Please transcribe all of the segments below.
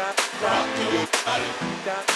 Rock to your body.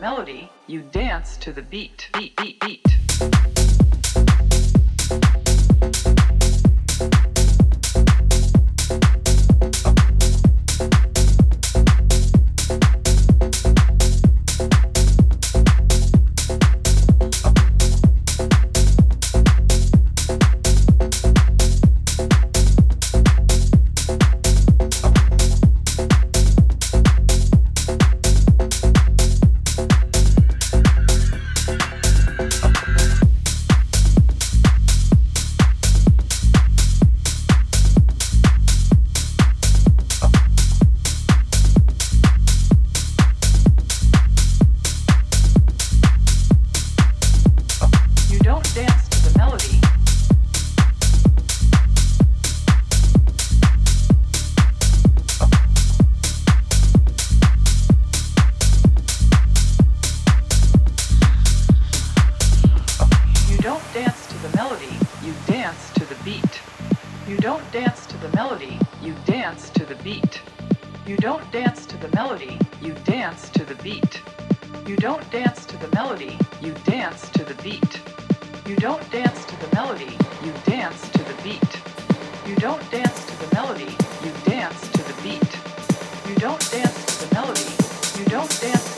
melody, you dance to the beat. dance to the melody, you dance to the beat. You don't dance to the melody, you don't dance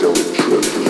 psychedelic trip.